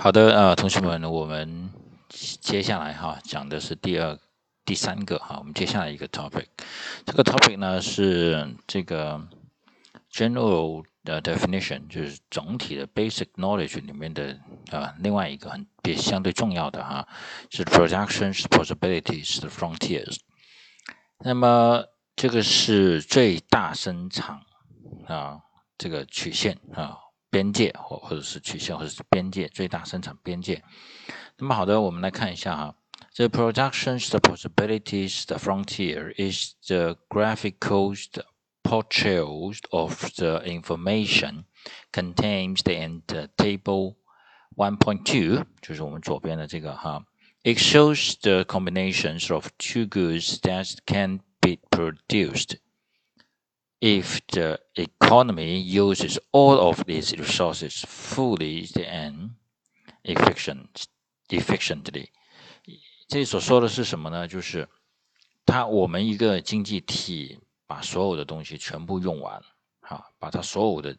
好的，呃，同学们，我们接下来哈讲的是第二、第三个哈，我们接下来一个 topic，这个 topic 呢是这个 general 的 definition，就是总体的 basic knowledge 里面的啊另外一个很别相对重要的哈，是 projections possibilities frontiers。那么这个是最大生产啊这个曲线啊。边界或或者是曲线或者是边界最大生产边界。那么好的，我们来看一下哈，这 productions the possibilities the frontier is the graphical portrayal of the information contained in the table one point two，就是我们左边的这个哈。It shows the combinations of two goods that can be produced if the economy uses all of these resources fully and efficient efficiently，这里所说的是什么呢？就是它我们一个经济体把所有的东西全部用完，啊，把它所有的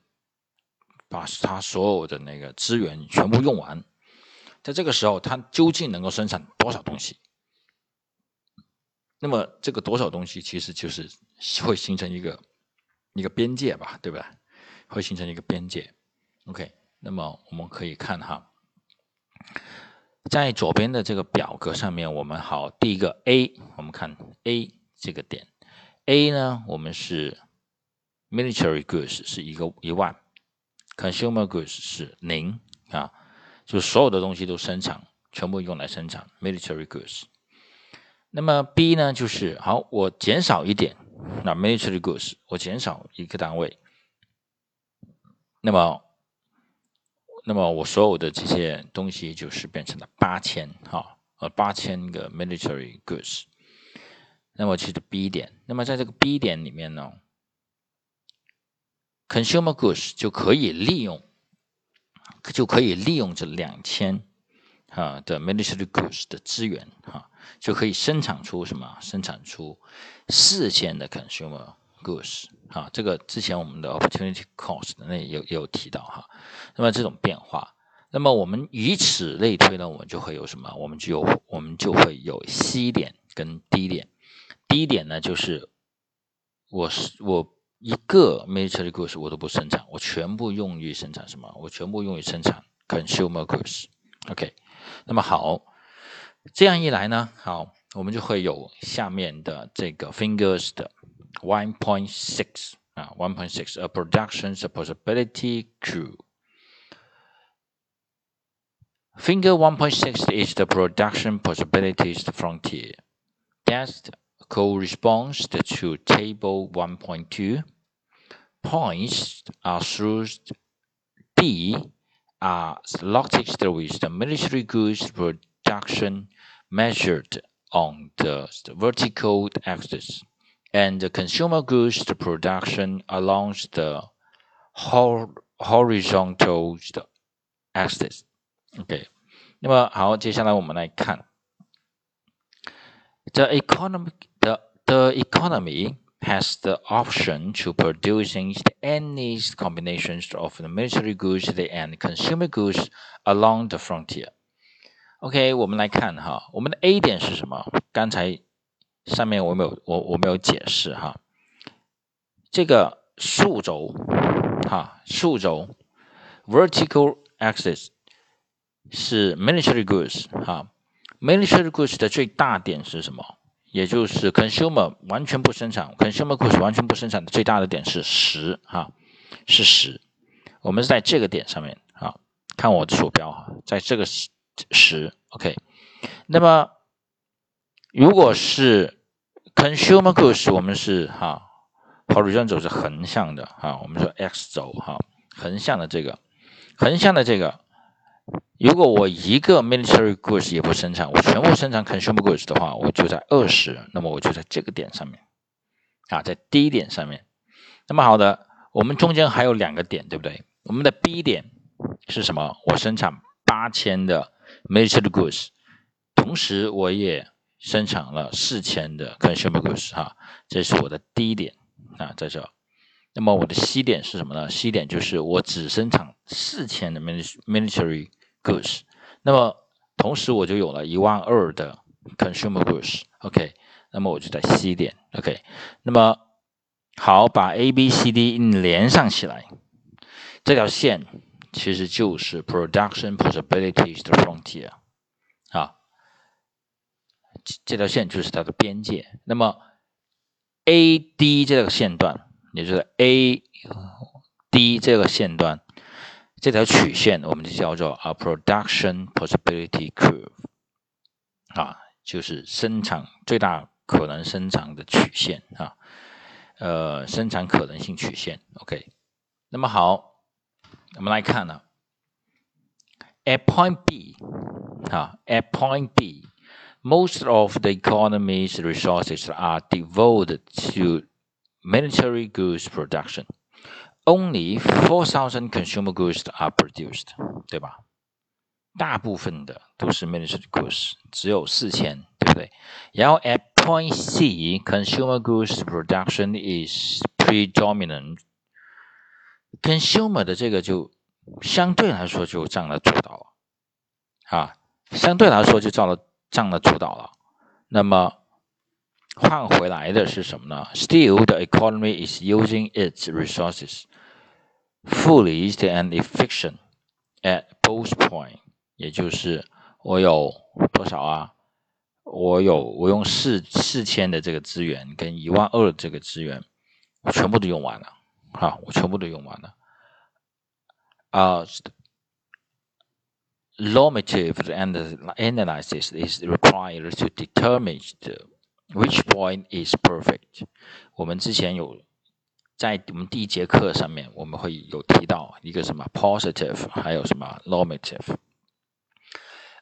把它所有的那个资源全部用完，在这个时候，它究竟能够生产多少东西？那么这个多少东西其实就是会形成一个。一个边界吧，对不对？会形成一个边界。OK，那么我们可以看哈，在左边的这个表格上面，我们好，第一个 A，我们看 A 这个点，A 呢，我们是 military goods 是一个一万，consumer goods 是零啊，就所有的东西都生产，全部用来生产 military goods。那么 B 呢，就是好，我减少一点。那 military goods 我减少一个单位，那么，那么我所有的这些东西就是变成了八千哈，呃八千个 military goods。那么其实 B 点，那么在这个 B 点里面呢，consumer goods 就可以利用，就可以利用这两千哈的 military goods 的资源哈。就可以生产出什么？生产出四千的 consumer goods 啊，这个之前我们的 opportunity cost 那也有也有提到哈。那么这种变化，那么我们以此类推呢，我们就会有什么？我们就有我们就会有 C 点跟 D 点。D 点呢，就是我是我一个 military goods 我都不生产，我全部用于生产什么？我全部用于生产 consumer goods。OK，那么好。这样一来呢，好，我们就会有下面的这个 fingers 的 one point six 啊，one point six a production possibility crew。Finger 1.6 is the production possibilities frontier. That corresponds to table 1.2. Points are through D are slotted with the military goods production measured on the vertical axis, and the consumer goods production along the horizontal axis. OK，那么好，接下来我们来看 the economy the the economy has the option to producing any combinations of the military goods and consumer goods along the frontier. OK，我们来看哈，我们的 A 点是什么？刚才上面我没有我我没有解释哈。这个竖轴哈，竖轴 vertical axis 是 military goods 哈，military goods 的最大点是什么？ 也就是 consumer 完全不生产，consumer goods 完全不生产的最大的点是十哈，是十。我们是在这个点上面啊，看我的鼠标哈，在这个十。十，OK，那么如果是 consumer goods，我们是哈，horizontal 是横向的哈，我们说 x 轴哈，横向的这个，横向的这个，如果我一个 military goods 也不生产，我全部生产 consumer goods 的话，我就在二十，那么我就在这个点上面，啊，在 D 点上面，那么好的，我们中间还有两个点，对不对？我们的 B 点是什么？我生产八千的。military goods，同时我也生产了四千的 consumer goods 哈，这是我的第一点啊，在这。那么我的 C 点是什么呢？C 点就是我只生产四千的 military military goods。那么同时我就有了一万二的 consumer goods。OK，那么我就在 C 点。OK，那么好，把 A、B、C、D 连上起来，这条线其实就是 production possibilities 的 frontier 啊，这条线就是它的边界。那么 A、D 这个线段，也就是 A、D 这个线段，这条曲线我们就叫做 a production possibility curve 啊，就是生产最大可能生产的曲线啊。呃，生产可能性曲线，OK。那么好，我们来看呢，at point B，啊，at point B，most of the economy's resources are devoted to military goods production. Only four thousand consumer goods are produced，对吧？大部分的都是 minister goods，只有四千，对不对？然后 at Point C, consumer goods production is predominant. Consumer 的这个就相对来说就占了主导了，啊，相对来说就占了占了主导了。那么换回来的是什么呢？Still, the economy is using its resources fully and efficient at both point. 也就是我有多少啊？我有我用四四千的这个资源跟一万二的这个资源，我全部都用完了，哈，我全部都用完了。啊，normative and analysis is required to determine which point is perfect。我们之前有 在我们第一节课上面，我们会有提到一个什么 positive，还有什么 normative。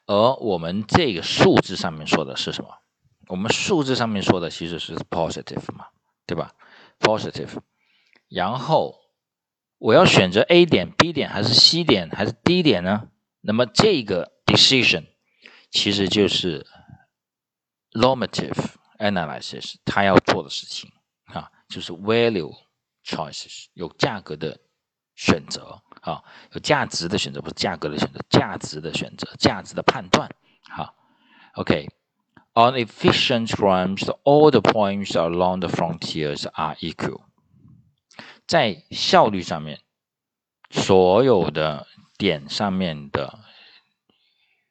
而我们这个数字上面说的是什么？我们数字上面说的其实是 positive 嘛，对吧？positive，然后我要选择 A 点、B 点还是 C 点还是 D 点呢？那么这个 decision 其实就是 normative analysis 它要做的事情啊，就是 value choices 有价格的选择。啊，有价值的选择不是价格的选择，价值的选择，价值的判断。好，OK，on efficient runs, all the points along the frontiers are equal。在效率上面，所有的点上面的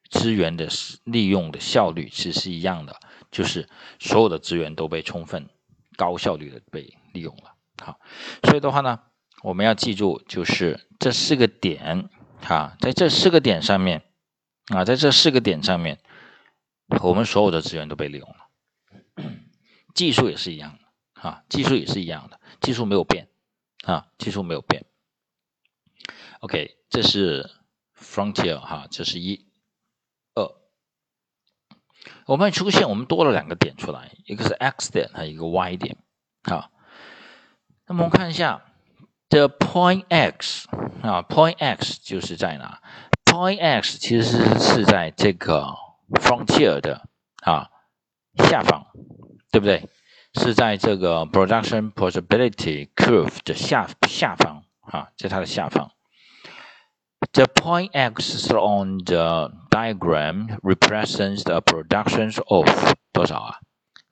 资源的利用的效率其实是一样的，就是所有的资源都被充分、高效率的被利用了。好，所以的话呢。我们要记住，就是这四个点，哈，在这四个点上面，啊，在这四个点上面，我们所有的资源都被利用了。技术也是一样的，哈，技术也是一样的，技术没有变，啊，技术没有变。OK，这是 frontier，哈，这是一、二。我们出现，我们多了两个点出来，一个是 x 点，还有一个 y 点，好。那么我们看一下。The point X 啊，point X 就是在哪？Point X 其实是是在这个 frontier 的啊下方，对不对？是在这个 production possibility curve 的下下方啊，在它的下方。The point X on the diagram represents the productions of 多少啊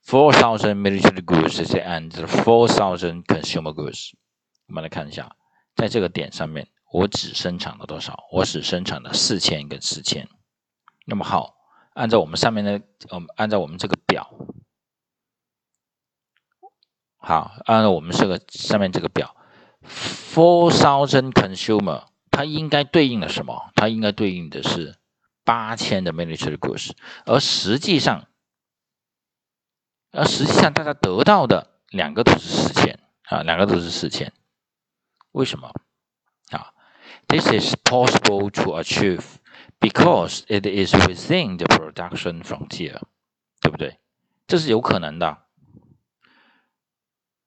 ？Four thousand military goods and four thousand consumer goods。我们来看一下，在这个点上面，我只生产了多少？我只生产了四千跟四千。那么好，按照我们上面的，嗯，按照我们这个表，好，按照我们这个上面这个表，four thousand consumer，它应该对应的什么？它应该对应的是八千的 military goods，而实际上，而实际上大家得到的两个都是四千啊，两个都是四千。为什么啊？This is possible to achieve because it is within the production frontier，对不对？这是有可能的。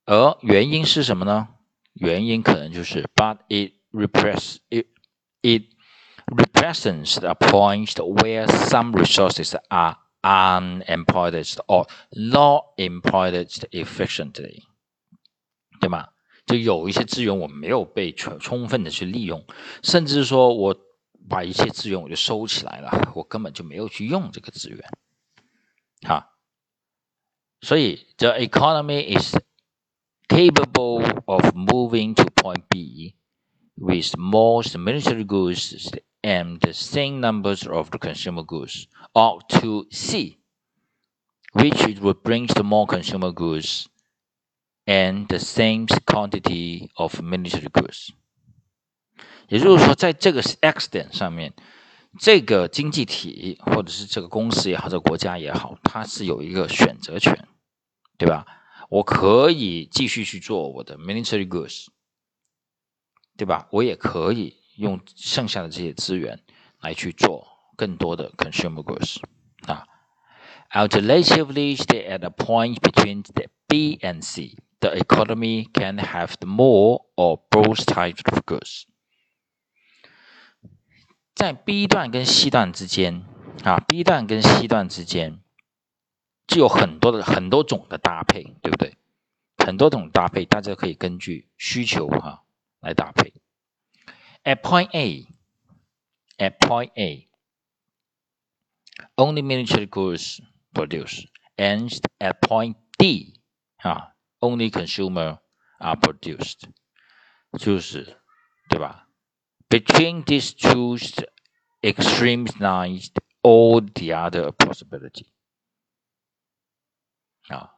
而原因是什么呢？原因可能就是，but it represents it it represents a point where some resources are unemployed or not employed efficiently，对吗？就有一些资源我没有被充充分的去利用，甚至说我 把一切资源我就收起来了，我根本就没有去用这个资源，哈。所以，the economy is capable of moving to point B with most military goods and the same numbers of the consumer goods, Or to C, which would bring the more consumer goods and the same quantity of military goods. 也就是说，在这个 X 点上面，这个经济体或者是这个公司也好，这个国家也好，它是有一个选择权，对吧？我可以继续去做我的 military goods，对吧？我也可以用剩下的这些资源来去做更多的 consumer goods 啊。Alternatively, at a point between the B and C, the economy can have the more or both types of goods. 在 B 段跟 C 段之间啊，B 段跟 C 段之间就有很多的很多种的搭配，对不对？很多种搭配，大家可以根据需求哈来搭配。At point A, at point A, only military goods produced, and at point D 啊，only consumer are produced，就是对吧？Between these two extremes lies all the other possibility 啊，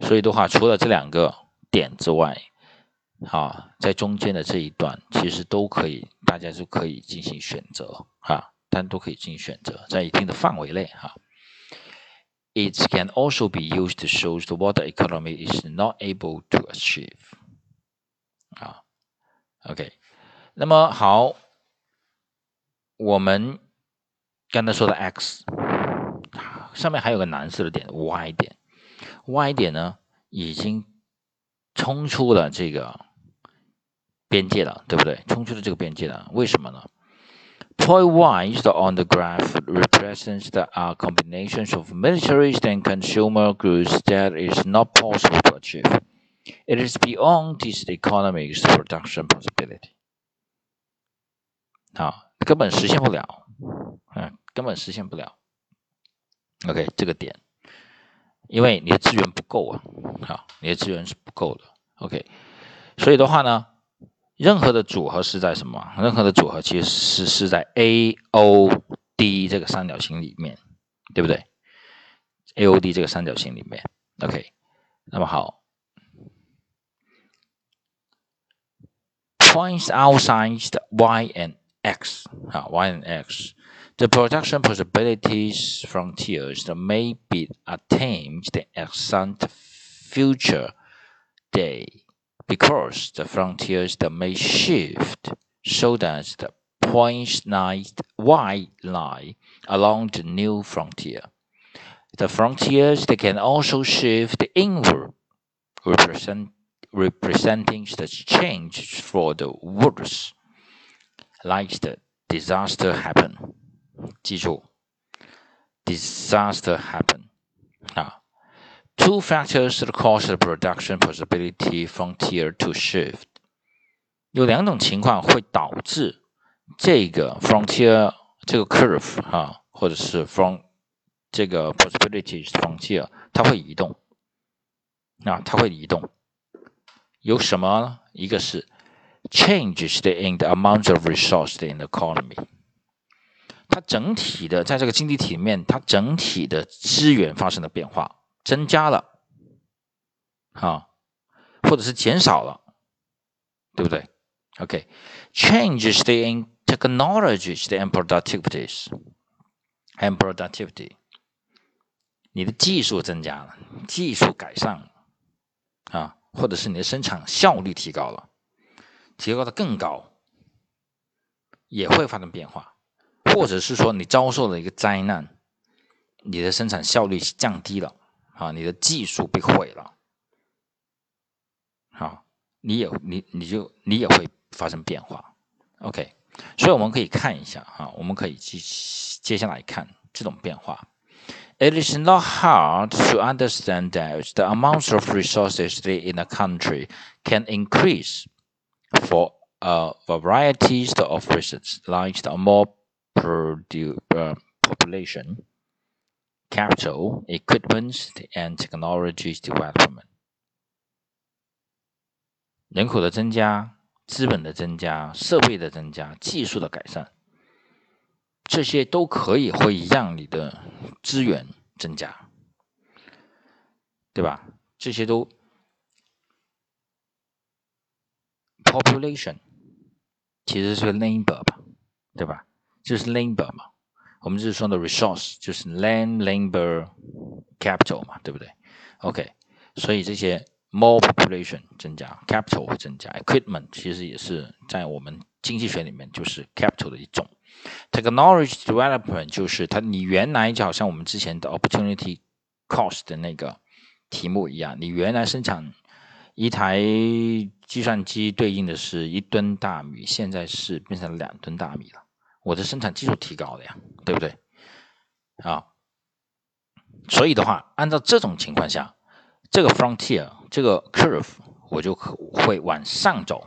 所以的话，除了这两个点之外，啊，在中间的这一段其实都可以，大家就可以进行选择啊， 但都可以进行选择，在一定的范围内哈。It can also be used to show the water economy is not able to achieve 啊，OK。那么好，我们刚才说的 x 上面还有个蓝色的点 y 点，y 点呢已经冲出了这个边界了，对不对？冲出了这个边界了，为什么呢 ？Point y is on the graph represents the are combinations of military and consumer goods that is not possible to achieve. It is beyond this economic's production possibility. 啊，根本实现不了，嗯，根本实现不了。OK，这个点，因为你的资源不够啊，好，你的资源是不够的。OK，所以的话呢， 任何的组合是在什么？任何的组合其实是是在 A O D 这个三角形里面，对不对？A O D 这个三角形里面，OK，那么好，points outside Y and X, uh, Y and X. The production possibilities frontiers that may be attained at some future day because the frontiers that may shift so that the points Y lie along the new frontier. The frontiers they can also shift inward, represent, representing the change for the worse like the disaster happen，记住，disaster happen 啊。 Two factors that cause the production possibility frontier to shift，有两种情况会导致这个 frontier 这个 curve 啊，或者是 from 这个 possibilities frontier 它会移动，啊，它会移动。有什么呢？一个是 changes in the amount of resources in the economy。它整体的在这个经济体里面，它整体的资源发生了变化，增加了，啊，或者是减少了，对不对？OK，changes、okay. in technologies and productivities and productivity，你的技术增加了，技术改善了，啊，或者是你的生产效率提高了。提高的更高，也会发生变化，或者是说你遭受了一个灾难，你的生产效率降低了，啊，你的技术被毁了，好，你也你你就你也会发生变化，OK，所以我们可以看一下啊，我们可以接接下来看这种变化。It is not hard to understand that the amount of resources in a country can increase. for a variety of reasons, like the more produ- uh, population, Capital, equipment, and technology development. 人口的增加、资本的增加、设备的增加、技术的改善，这些都可以会让你的资源增加，对吧？这些都 population 其实是 labor 吧，对吧？就是 labor 嘛，我们就是说的 resource 就是 land, labor, capital 嘛，对不对？OK，所以这些。more population 增加，capital 会增加，equipment 其实也是在我们经济学里面就是 capital 的一种。technology development 就是它，你原来就好像我们之前的 opportunity cost 的那个题目一样，你原来生产一台计算机对应的是一吨大米，现在是变成两吨大米了，我的生产技术提高了呀，对不对？啊，所以的话，按照这种情况下。这个 frontier 这个 curve 我就可会往上走，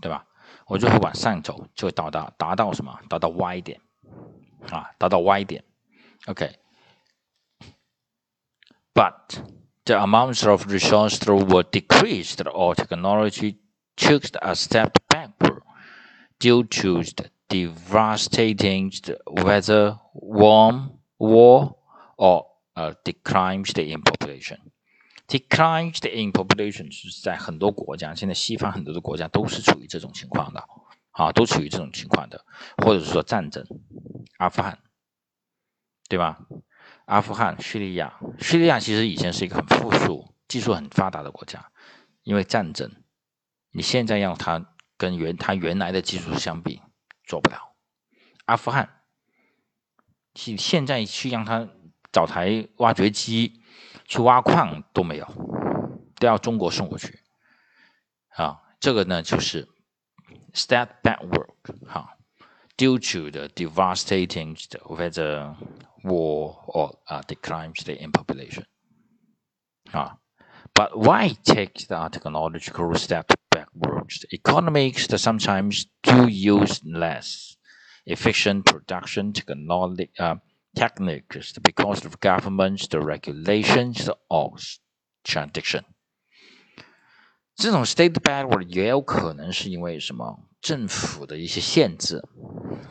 对吧？我就会往上走，就会达到达到什么？达到 Y 点啊，达到 Y 点。OK。But the amounts of resources were decreased or technology took a step backward due to the devastating weather, warm, war, or a decline in population. Declined in population 是在很多国家，现在西方很多的国家都是处于这种情况的，啊，都处于这种情况的，或者是说战争，阿富汗，对吧？阿富汗、叙利亚，叙利亚其实以前是一个很富庶、技术很发达的国家，因为战争，你现在让它跟原它原来的技术相比，做不了。阿富汗，现现在去让它找台挖掘机。去挖矿都没有，都要中国送过去，啊，这个呢就是 step backward，哈，due to the devastating weather war or uh, declines in population，啊，but why take the technological step backwards? Economics sometimes do use less efficient production technology. Uh, techniques because of governments, the regulations or tradition。这种 state backward 也有可能是因为什么政府的一些限制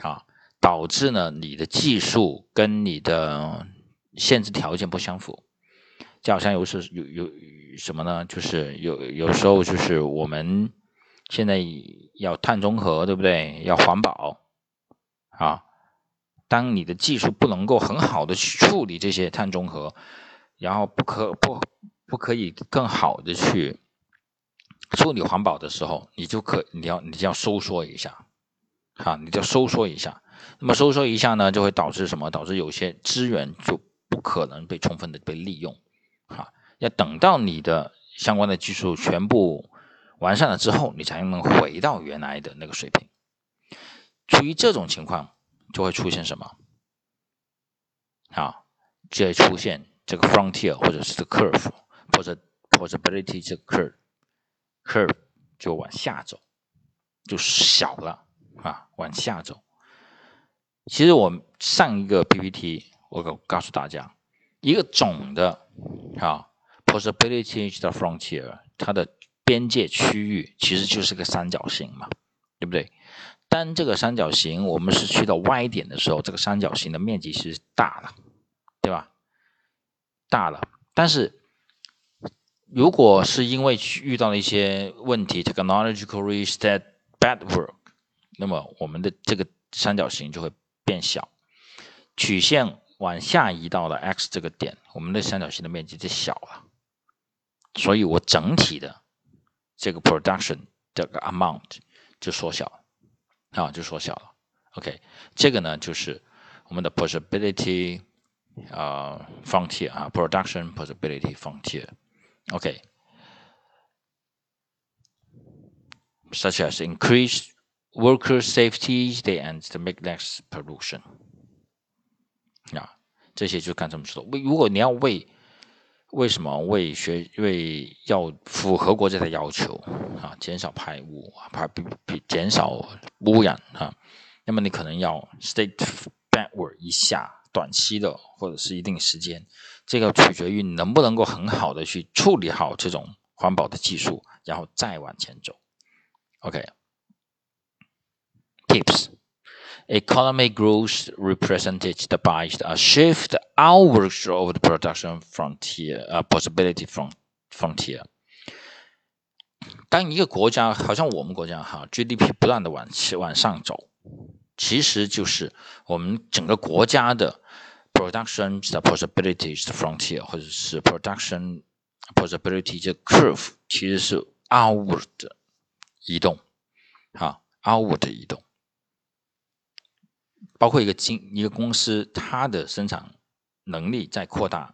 啊，导致呢你的技术跟你的限制条件不相符。 就好像有时有有什么呢？就是有有时候就是我们现在要碳中和，对不对？要环保啊。当你的技术不能够很好的去处理这些碳中和，然后不可不不可以更好的去处理环保的时候，你就可你要你就要收缩一下，哈，你就要收缩一下。那么收缩一下呢，就会导致什么？导致有些资源就不可能被充分的被利用，哈。要等到你的相关的技术全部完善了之后，你才能回到原来的那个水平。处于这种情况。就会出现什么？啊，就会出现这个 frontier 或者是这个 curve，或者 possibility 这个 curve，curve 就往下走，就小了啊，往下走。其实我上一个 PPT 我告告诉大家，一个总的啊 possibility 的 frontier，它的边界区域其实就是个三角形嘛，对不对？当这个三角形我们是去到 Y 点的时候，这个三角形的面积是大了，对吧？大了。但是如果是因为遇到了一些问题，technologically step backward，那么我们的这个三角形就会变小，曲线往下移到了 X 这个点，我们的三角形的面积就小了。所以我整体的这个 production 这个 amount 就缩小了。啊，就缩小了。OK，这个呢就是我们的 possibility 啊 frontier 啊 production possibility frontier。OK，such as increase worker safety and to make less pollution。 啊，这些就看怎么说。为如果你要为为什么为学为要符合国家的要求啊，减少排污啊，排比比减少污染啊，那么你可能要 state backward 一下，短期的或者是一定时间，这个取决于能不能够很好的去处理好这种环保的技术，然后再往前走。OK，tips。economic growth represented by a shift outwards of the production frontier, a possibility from frontier。当一个国家，好像我们国家哈，GDP 不断的往往上走，其实就是我们整个国家的 production 的 possibilities frontier，或者是 production possibility 这 curve，其实是 outward 的移动，哈，outward 的移动。 包括一个经一个公司，它的生产能力在扩大，